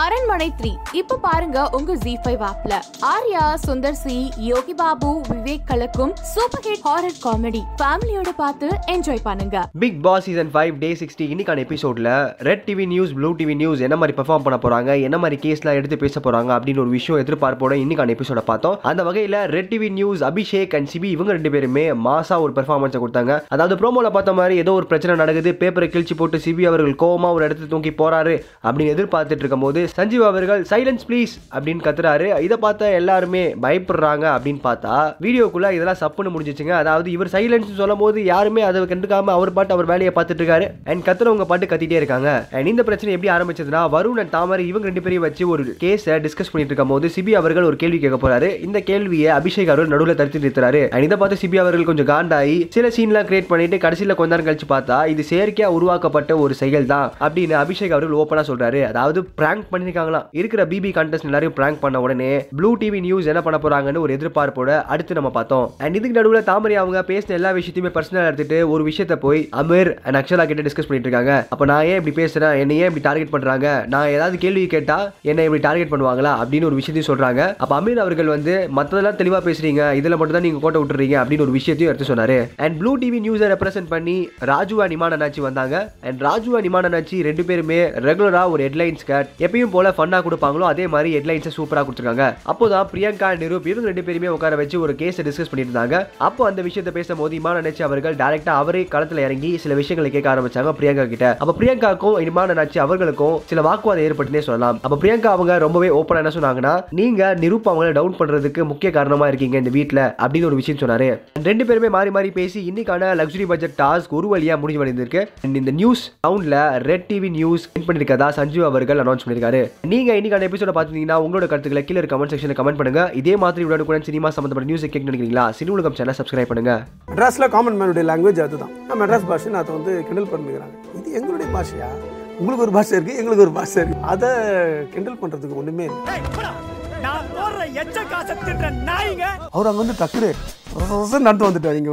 அரண்மனை த்ரீ. இப்ப பாருங்க உங்க ஜி ஃபைவ் ஆப்ல ஆர்யா சுந்தர் சி யோகி பாபு விவேக் கலக்கும் சூப்பர் ஹிட் ஹாரர் காமெடி ஃபேமிலியோட பார்த்து என்ஜாய் பண்ணுங்க. Bigg Boss season five day sixty இன்னைக்கான எபிசோட்ல red TV news blue TV news என்ன மாதிரி பெர்ஃபார்ம் பண்ண போறாங்க என்ன மாதிரி கேஸ்லாம் எடுத்து பேச போறாங்க அப்படின்னு ஒரு விஷயம் எதிர்பார்ப்போட இன்னைக்கான எபிசோட பார்த்தோம். அந்த வகையில red TV news Abhishek and Ciby இவங்க ரெண்டு பேருமே மாசா ஒரு பெர்ஃபார்மன்ஸை கொடுத்தாங்க. அதாவது ப்ரோமோல பார்த்த மாதிரி ஏதோ ஒரு பிரச்சனை நடக்குது பேப்பரை கிழிச்சு போட்டு சிபி அவர்கள் கோவமா ஒரு இடத்துல தூக்கி போறாரு அப்படின்னு எதிர்பார்த்துட்டு இருக்கும்போது சஞ்சீவ் அவர்கள் சைலன்ஸ் ப்ளீஸ் அப்படின்னு கத்துறாரு. இதை பார்த்தா எல்லாருமே பயப்படுறாங்க அப்படின்னு பார்த்தா வீடியோக்குள்ள இதெல்லாம் சப்புன்னு முடிஞ்சிச்சுங்க. அதாவது இவர் சைலன்ஸ் சொல்லும் போது யாருமே அதை கண்டுக்காம அவர் பாட்டு அவர் வேலையை பார்த்துட்டு இருக்காரு அண்ட் கத்துறவங்க பாட்டு கத்திட்டே இருக்காங்க. அண்ட் இந்த பிரச்சனை எப்படி ஆரம்பிச்சதுன்னா வருண் அண்ட் தாமரை இவங்க ரெண்டு பேரையும் வச்சு ஒரு கேஸை டிஸ்கஸ் பண்ணிட்டு இருக்கும் போது சிபி அவர்கள் ஒரு கேள்வி கேட்க போறாரு. இந்த கேள்வியை அபிஷேக் அவர்கள் நடுவில் தடுத்து நிறுத்துறாரு. அண்ட் இதை பார்த்து சிபி அவர்கள் கொஞ்சம் காண்டாகி சில சீன்லாம் கிரியேட் பண்ணிட்டு கடைசியில் கொஞ்ச நேரம் கழிச்சு பார்த்தா இது செயற்கையாக உருவாக்கப்பட்ட ஒரு செயல் தான் அப்படின்னு அபிஷேக் அவர்கள் ஓப்பனாக சொல்றாரு. அதாவது பிராங்க் பண்ணியிருக்காங்களா இருக்கிற பிபி கண்டஸ்ட் எல்லாரையும் பிராங்க் பண்ண உடனே ப்ளூ டிவி நியூஸ் என்ன பண்ண போறாங்கன்னு ஒரு எதிர்பார்ப்போட அடுத்து நம்ம பார்த்தோம். அண்ட் இதுக்கு நடுவில் தாமரை அவங்க பேசின எல்லா விஷயத்தையுமே பர்சனல் எடுத்துட்டு ஒரு விஷயத்தை போய் அமீர் அண்ட் அக்ஷலா கிட்ட டிஸ்கஸ் பண்ணிட்டு இருக்காங்க. அப்ப நான் ஏன் இப்படி பேசுறேன்? என்ன ஏன் இப்படி டார்கெட் பண்றாங்க? நான் ஏதாவது கேள்வி கேட்டா என்ன இப்படி டார்கெட் பண்ணுவாங்களா? அப்படின்னு ஒரு விஷயத்தையும் சொல்றாங்க. அப்ப அமீர் அவர்கள் வந்து மத்ததெல்லாம் தெளிவா பேசுறீங்க. இதுல மட்டும் தான் நீங்க கோட்டை விட்டுறீங்க. அப்படின்னு ஒரு விஷயத்தையும் எடுத்து சொன்னாரு. அண்ட் ப்ளூ டிவி நியூஸை ரெப்ரசென்ட் பண்ணி ராஜு அண்ட் இமான் அண்ணாச்சி வந்தாங்க. அண்ட் ராஜு அண்ட் இமான் அண்ணாச்சி ரெண்டு பேருமே ரெகுலரா ஒரு ஹெட்லைன்ஸ் கட் எப்பயும் போல ஃபன்னாக கொடுப்பாங்களோ அதே மாதிரி ஹெட்லைன்ஸை சூப்பரா கொடுத்துருக்காங்க. அப்போதான் பிரியங்கா நிரூப் இவங்க ரெண்டு பேருமே உட்கார வச்சு ஒரு கேஸை டிஸ்கஸ் பண்ணியிருந்தாங்க. அப்போ அந்த விஷயத்தை பேசும்போது இமான அண்ணாச்சி அவர்கள் டேரக்டா அவரே களத்துல இறங்கி சில விஷயங்களை கேட்க ஆரம்பிச்சாங்க பிரியங்கா கிட்ட. அப்ப பிரியங்காக்கும் இமான நச்சு அவர்களுக்கும் சில வாக்குவாதம் ஏற்பட்டுனே சொல்லலாம். அப்போ பிரியங்கா அவங்க ரொம்பவே ஓப்பனா என்ன சொன்னாங்கன்னா நீங்க நிரூப் அவங்களை டவுன் பண்றதுக்கு முக்கிய காரணமா இருக்கீங்க இந்த வீட்ல அப்படின்னு ஒரு விஷயம் சொன்னாரு. ரெண்டு பேருமே மாறி மாறி பேசி இன்னைக்கான லக்ஸுரி பட்ஜெட் டாஸ்க் ஒரு வழியா முடிஞ்சு வந்திருக்கு இந்த நியூஸ் டவுன்ல ரெட் டிவி நியூஸ் வின் பண்ணிருக்கதா சஞ்சீவ் அவர்கள் அனௌன்ஸ் பண்ணிருக்காரு நீங்க இன்னைக்கான எபிசோட பாத்தீங்கன்னா உங்களோட கருத்துக்களை கீழே கமெண்ட் செக்ஷன்ல கமெண்ட் பண்ணுங்க. இதே மாதிரி உடனுக்குடன் சினிமா சம்பந்தப்பட்ட நியூஸ் கேட்க நினைக்கிறீங்களா? சினி உலகம் சேனல் சப்ஸ்கிரைப் பண்ணுங்க. மெட்ராஸில் காமன் மேனுடைய லாங்குவேஜ் அதுதான். நான் மெட்ராஸ் பாஷை அதை வந்து கிண்டல் பண்ணிக்கிறாங்க. இது எங்களுடைய பாஷையா? உங்களுக்கு ஒரு பாஷை இருக்கு எங்களுக்கு ஒரு பாஷை இருக்கு. அதை கிண்டல் பண்றதுக்கு ஒண்ணுமே அவர் அங்க வந்து டக்குரு நடந்து வந்துட்டார் இங்க.